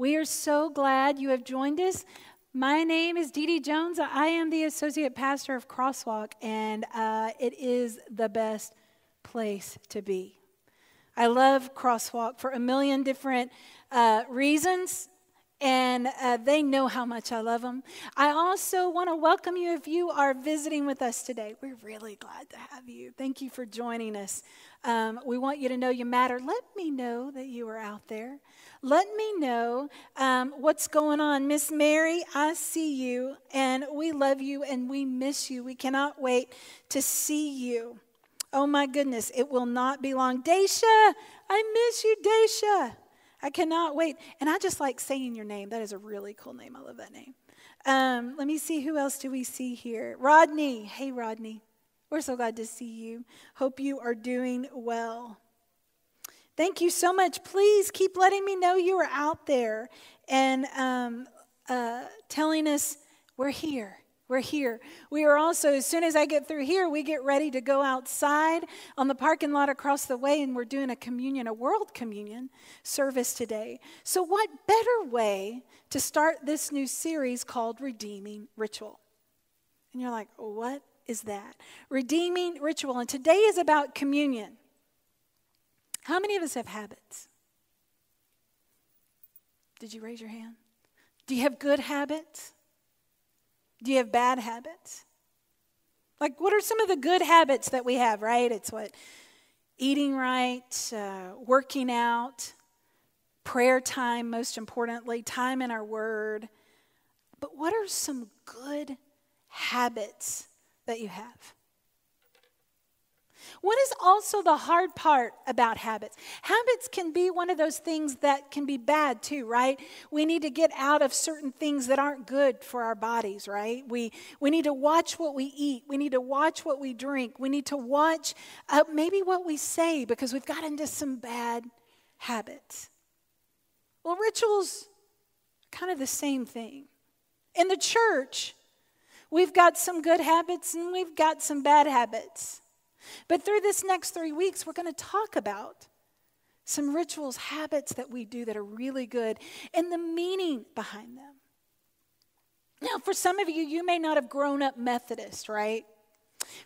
We are so glad you have joined us. My name is Dee Dee Jones. I am the associate pastor of Crosswalk, and uh, it is the best place to be. I love Crosswalk for a million different uh, reasons, and uh, they know how much I love them. I also want to welcome you if you are visiting with us today. We're really glad to have you. Thank you for joining us. Um, we want you to know you matter. Let me know that you are out there. Let me know um, what's going on. Miss Mary, I see you, and we love you, and we miss you. We cannot wait to see you. Oh my goodness, it will not be long. Daisha, I miss you, Daisha. I cannot wait. And I just like saying your name. That is a really cool name. I love that name. Um, let me see who else do we see here. Rodney. Hey, Rodney. We're so glad to see you. Hope you are doing well. Thank you so much. Please keep letting me know you are out there and um, uh, telling us we're here. We're here. We are also, as soon as I get through here, we get ready to go outside on the parking lot across the way, and we're doing a communion, a world communion service today. So, what better way to start this new series called Redeeming Ritual? And you're like, what is that? Redeeming Ritual. And today is about communion. How many of us have habits? Did you raise your hand? Do you have good habits? Do you have bad habits? Like, what are some of the good habits that we have, right? It's what? Eating right, uh, working out, prayer time, most importantly, time in our word. But what are some good habits that you have? What is also the hard part about habits? Habits can be one of those things that can be bad too, right? We need to get out of certain things that aren't good for our bodies, right? We, we need to watch what we eat. We need to watch what we drink. We need to watch uh, maybe what we say because we've got into some bad habits. Well, rituals kind of the same thing. In the church, we've got some good habits and we've got some bad habits. But through this next three weeks, we're going to talk about some rituals, habits that we do that are really good, and the meaning behind them. Now, for some of you, you may not have grown up Methodist, right?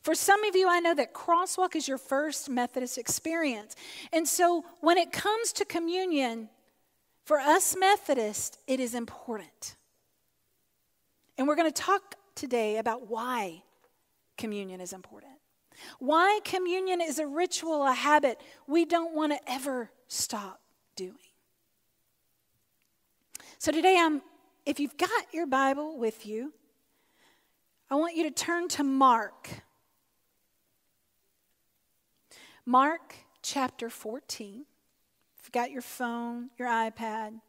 For some of you, I know that crosswalk is your first Methodist experience. And so when it comes to communion, for us Methodists, it is important. And we're going to talk today about why communion is important. Why communion is a ritual, a habit we don't want to ever stop doing. So today I'm if you've got your Bible with you, I want you to turn to Mark. Mark chapter 14. If you've got your phone, your iPad,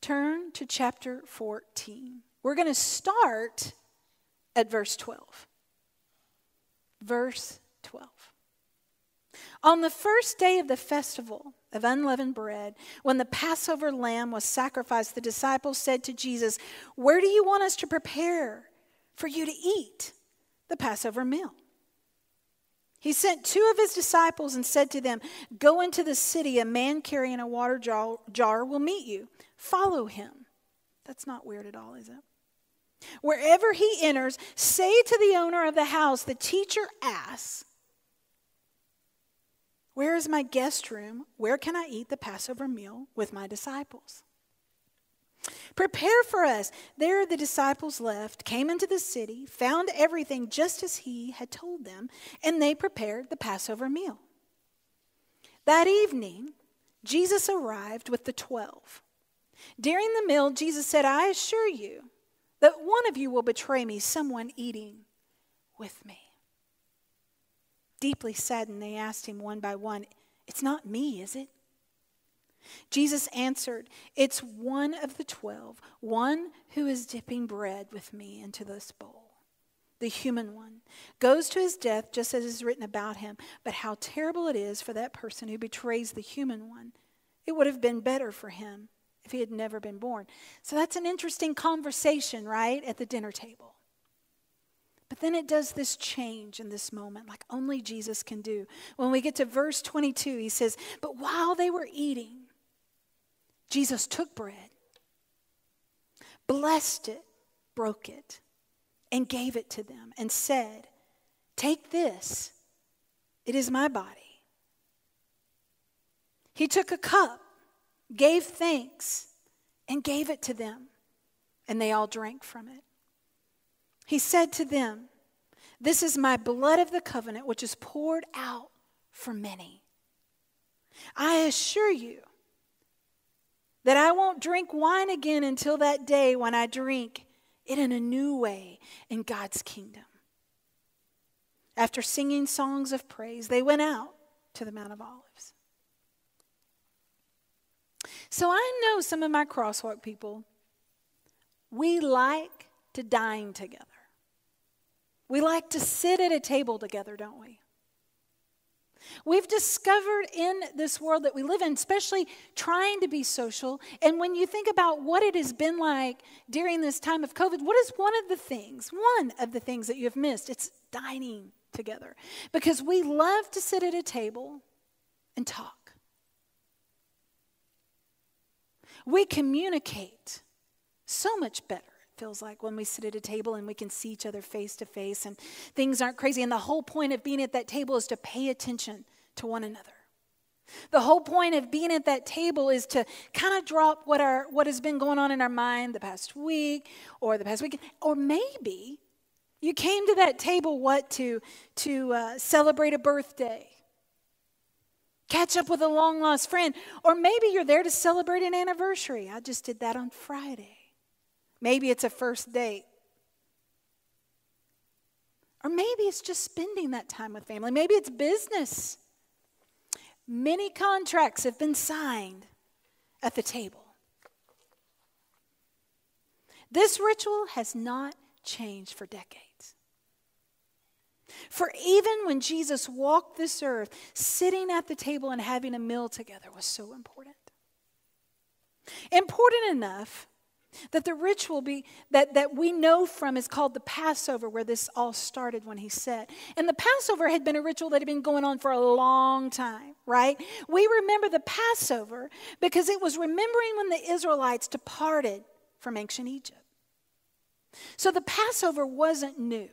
turn to chapter 14. We're going to start at verse 12 verse 12. On the first day of the festival of unleavened bread, when the Passover lamb was sacrificed, the disciples said to Jesus, Where do you want us to prepare for you to eat the Passover meal? He sent two of his disciples and said to them, Go into the city, a man carrying a water jar, will meet you. Follow him. That's not weird at all, is it? Wherever he enters, say to the owner of the house, the teacher asks, Where is my guest room? Where can I eat the Passover meal with my disciples? Prepare for us. There the disciples left, came into the city, found everything just as he had told them, and they prepared the Passover meal. That evening, Jesus arrived with the twelve. During the meal, Jesus said, I assure you, that one of you will betray me, someone eating with me. Deeply saddened, they asked him one by one, It's not me, is it? Jesus answered, It's one of the twelve, one who is dipping bread with me into this bowl. The human one goes to his death just as is written about him. But how terrible it is for that person who betrays the human one. It would have been better for him if he had never been born. So that's an interesting conversation, right, at the dinner table. But then it does this change in this moment, like only Jesus can do. When we get to verse 22, he says, But while they were eating, Jesus took bread, blessed it, broke it, and gave it to them, and said, Take this, it is my body. He took a cup, gave thanks, and gave it to them, and they all drank from it. He said to them, This is my blood of the covenant, which is poured out for many. I assure you that I won't drink wine again until that day when I drink it in a new way in God's kingdom. After singing songs of praise, they went out to the Mount of Olives. So I know some of my crosswalk people, we like to dine together. We like to sit at a table together, don't we? We've discovered in this world that we live in, especially trying to be social, and when you think about what it has been like during this time of COVID, what is one of the things, one of the things that you have missed? It's dining together. Because we love to sit at a table and talk. We communicate so much better it feels like when we sit at a table and we can see each other face to face and things aren't crazy. And the whole point of being at that table is to pay attention to one another. The whole point of being at that table is to kind of drop what our what has been going on in our mind the past week or the past week, or maybe you came to that table what to to uh, celebrate a birthday, catch up with a long lost friend, or maybe you're there to celebrate an anniversary. I just did that on Friday. Maybe it's a first date. Or maybe it's just spending that time with family. Maybe it's business. Many contracts have been signed at the table. This ritual has not changed for decades. For even when Jesus walked this earth, sitting at the table and having a meal together was so important. Important enough that the ritual be that, that we know from is called the Passover, where this all started when he said. And the Passover had been a ritual that had been going on for a long time, right? We remember the Passover because it was remembering when the Israelites departed from ancient Egypt. So the Passover wasn't new,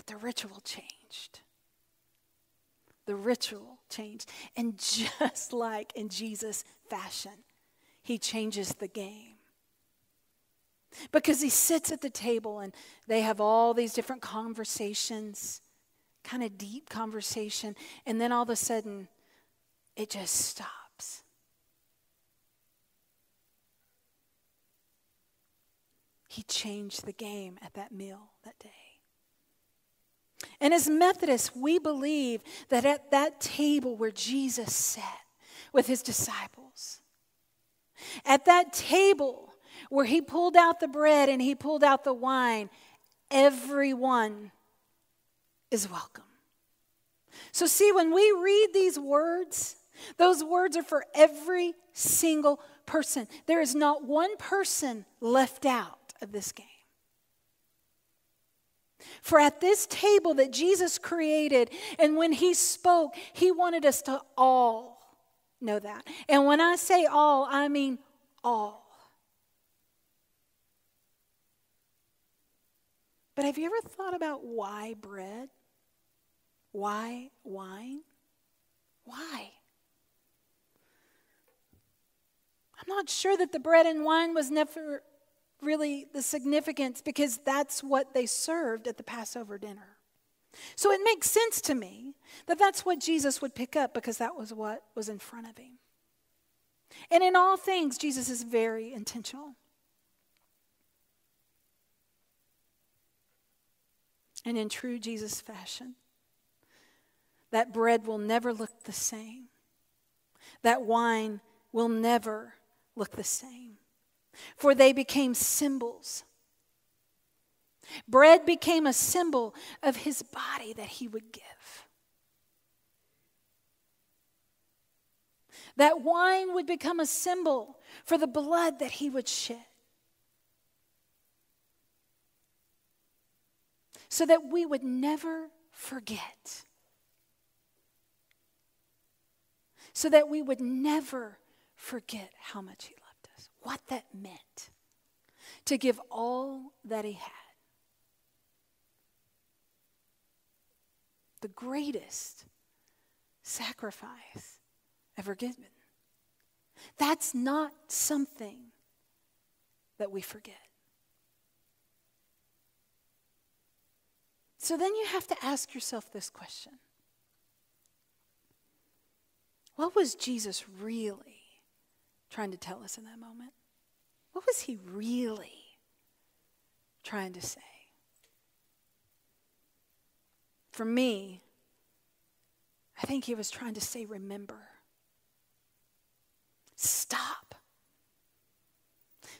but the ritual changed. The ritual changed. And just like in Jesus' fashion, he changes the game. Because he sits at the table and they have all these different conversations, kind of deep conversation, and then all of a sudden it just stops. He changed the game at that meal that day. And as Methodists, we believe that at that table where Jesus sat with his disciples, at that table where he pulled out the bread and he pulled out the wine, everyone is welcome. So, see, when we read these words, those words are for every single person. There is not one person left out of this game. For at this table that Jesus created, and when he spoke, he wanted us to all know that. And when I say all, I mean all. But have you ever thought about why bread? Why wine? Why? I'm not sure that the bread and wine was never really the significance because that's what they served at the Passover dinner. So it makes sense to me that that's what Jesus would pick up because that was what was in front of him. And in all things, Jesus is very intentional. And in true Jesus fashion, that bread will never look the same. That wine will never look the same. For they became symbols Bread became a symbol of his body that he would give. That wine would become a symbol for the blood that he would shed. So that we would never forget. so that we would never forget how much He loved what that meant to give all that He had. The greatest sacrifice ever given. That's not something that we forget. So then you have to ask yourself this question What was Jesus really trying to tell us in that moment? What was he really trying to say? For me, I think he was trying to say, Remember. Stop.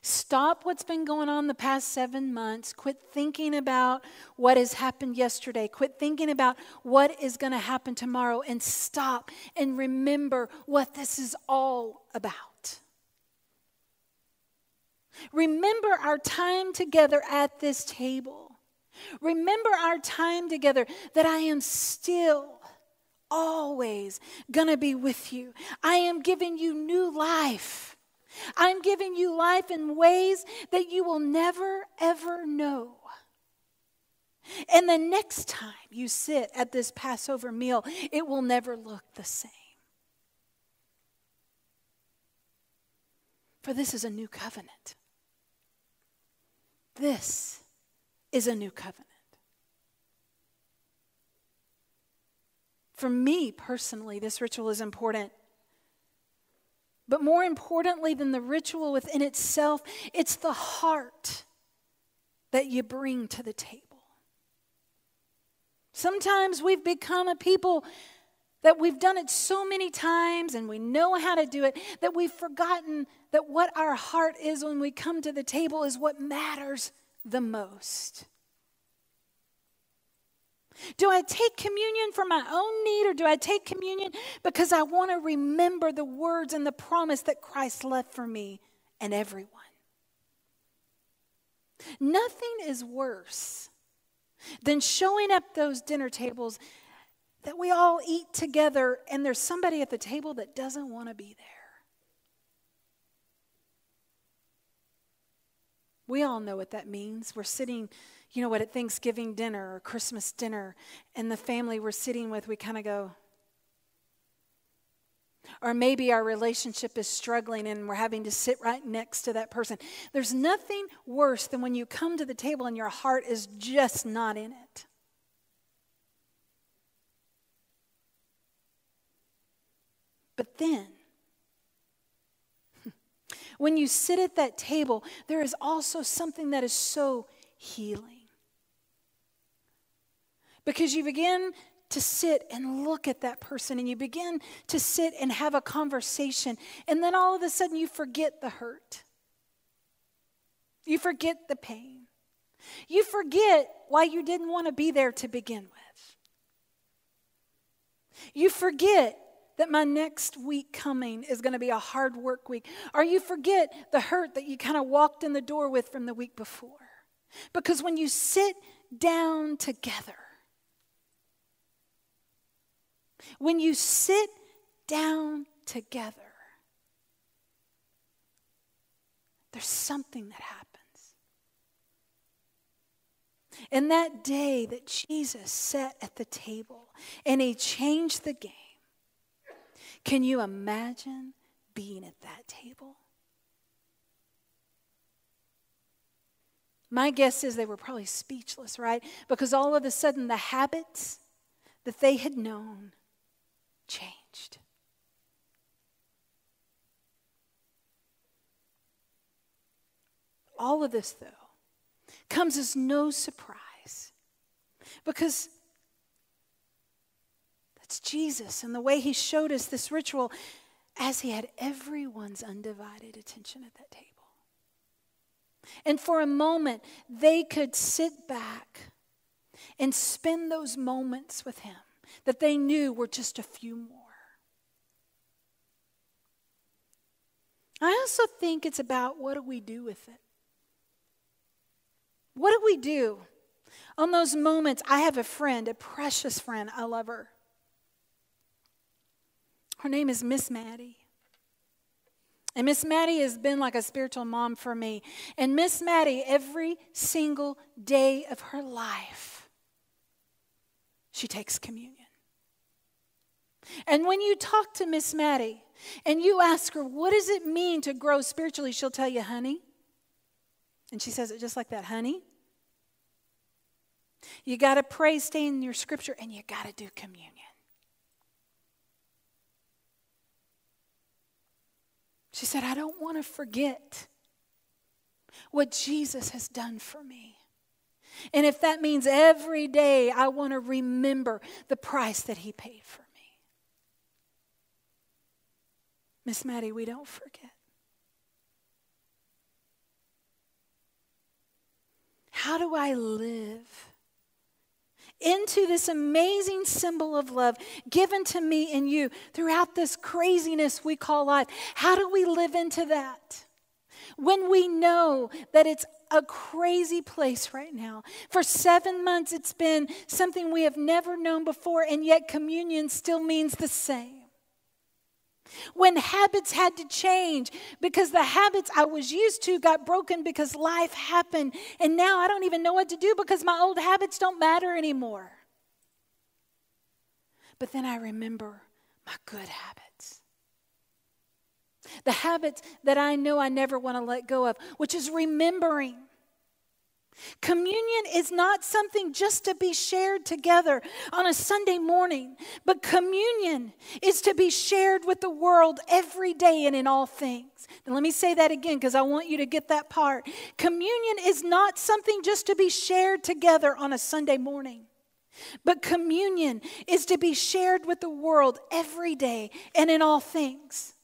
Stop what's been going on the past seven months. Quit thinking about what has happened yesterday. Quit thinking about what is going to happen tomorrow and stop and remember what this is all about. Remember our time together at this table. Remember our time together that I am still always going to be with you. I am giving you new life. I'm giving you life in ways that you will never, ever know. And the next time you sit at this Passover meal, it will never look the same. For this is a new covenant. This is a new covenant. For me personally, this ritual is important. But more importantly than the ritual within itself, it's the heart that you bring to the table. Sometimes we've become a people that we've done it so many times and we know how to do it that we've forgotten that what our heart is when we come to the table is what matters the most. Do I take communion for my own need or do I take communion because I want to remember the words and the promise that Christ left for me and everyone? Nothing is worse than showing up those dinner tables that we all eat together and there's somebody at the table that doesn't want to be there. We all know what that means. We're sitting you know what, at Thanksgiving dinner or Christmas dinner, and the family we're sitting with, we kind of go, or maybe our relationship is struggling and we're having to sit right next to that person. There's nothing worse than when you come to the table and your heart is just not in it. But then, when you sit at that table, there is also something that is so healing. Because you begin to sit and look at that person and you begin to sit and have a conversation, and then all of a sudden you forget the hurt. You forget the pain. You forget why you didn't want to be there to begin with. You forget that my next week coming is going to be a hard work week. Or you forget the hurt that you kind of walked in the door with from the week before. Because when you sit down together, When you sit down together, there's something that happens. And that day that Jesus sat at the table and he changed the game, can you imagine being at that table? My guess is they were probably speechless, right? Because all of a sudden the habits that they had known changed. All of this, though, comes as no surprise because that's Jesus and the way he showed us this ritual as he had everyone's undivided attention at that table. And for a moment, they could sit back and spend those moments with him that they knew were just a few more. I also think it's about what do we do with it? What do we do on those moments? I have a friend, a precious friend, I love her. Her name is Miss Maddie. And Miss Maddie has been like a spiritual mom for me. And Miss Maddie, every single day of her life, she takes communion. And when you talk to Miss Maddie and you ask her, what does it mean to grow spiritually? She'll tell you, honey. And she says it just like that, honey. You got to pray, stay in your scripture, and you got to do communion. She said, I don't want to forget what Jesus has done for me. And if that means every day I want to remember the price that he paid for me. Miss Maddie, we don't forget. How do I live? into this amazing symbol of love given to me and you throughout this craziness we call life. How do we live into that? When we know that it's a crazy place right now. For seven months, it's been something we have never known before, and yet communion still means the same. When habits had to change because the habits I was used to got broken because life happened, and now I don't even know what to do because my old habits don't matter anymore. But then I remember my good habits. The habits that I know I never want to let go of, which is remembering Communion is not something just to be shared together on a Sunday morning, but communion is to be shared with the world every day and in all things. Now, let me say that again because I want you to get that part. Communion is not something just to be shared together on a Sunday morning. But communion is to be shared with the world every day and in all things.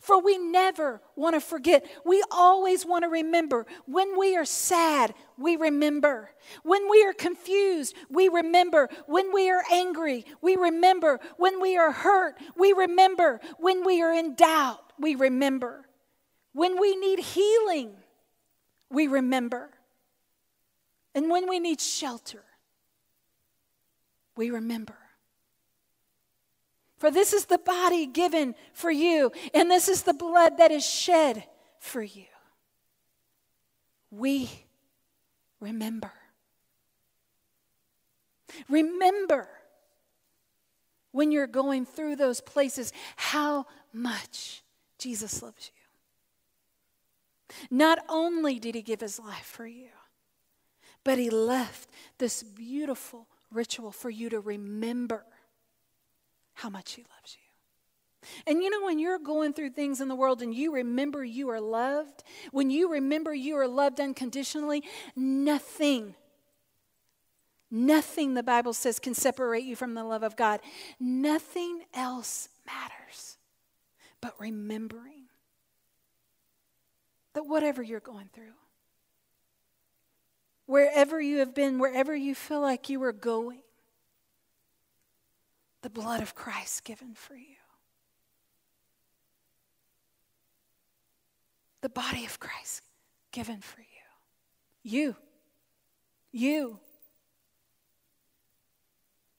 For we never want to forget. We always want to remember. When we are sad, we remember. When we are confused, we remember. When we are angry, we remember. When we are hurt, we remember. When we are in doubt, we remember. When we need healing, we remember. And when we need shelter, we remember. For this is the body given for you, and this is the blood that is shed for you. We remember. Remember when you're going through those places how much Jesus loves you. Not only did he give his life for you, but he left this beautiful ritual for you to remember how much He loves you. And you know, when you're going through things in the world and you remember you are loved, when you remember you are loved unconditionally, nothing, nothing, the Bible says, can separate you from the love of God. Nothing else matters but remembering that whatever you're going through, wherever you have been, wherever you feel like you are going, the blood of Christ given for you. The body of Christ given for you. You. You.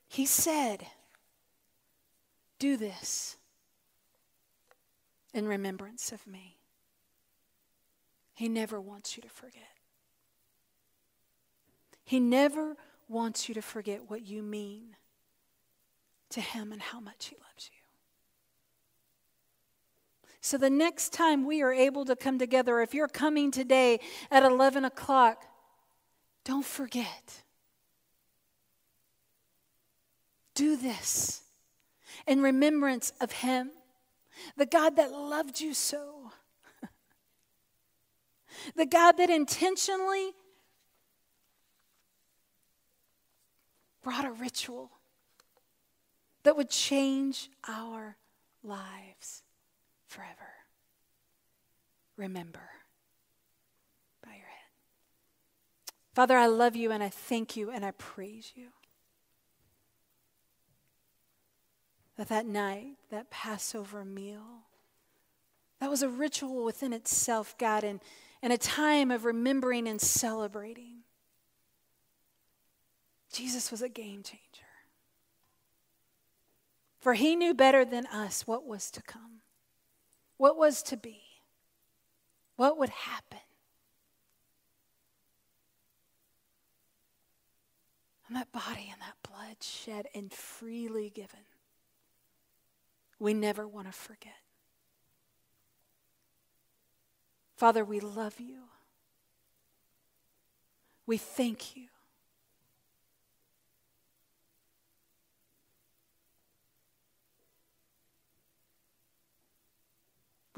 He said, Do this in remembrance of me. He never wants you to forget. He never wants you to forget what you mean to Him and how much He loves you. So the next time we are able to come together, if you're coming today at 11 o'clock, don't forget. Do this in remembrance of Him, the God that loved you so, the God that intentionally brought a ritual that would change our lives forever. Remember. Bow your head. Father, I love you and I thank you and I praise you. That that night, that Passover meal, that was a ritual within itself, God, and, and a time of remembering and celebrating. Jesus was a game changer. For he knew better than us what was to come, what was to be, what would happen. And that body and that blood shed and freely given, we never want to forget. Father, we love you. We thank you.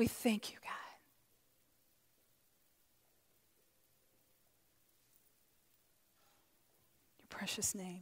We thank you, God. Your precious name.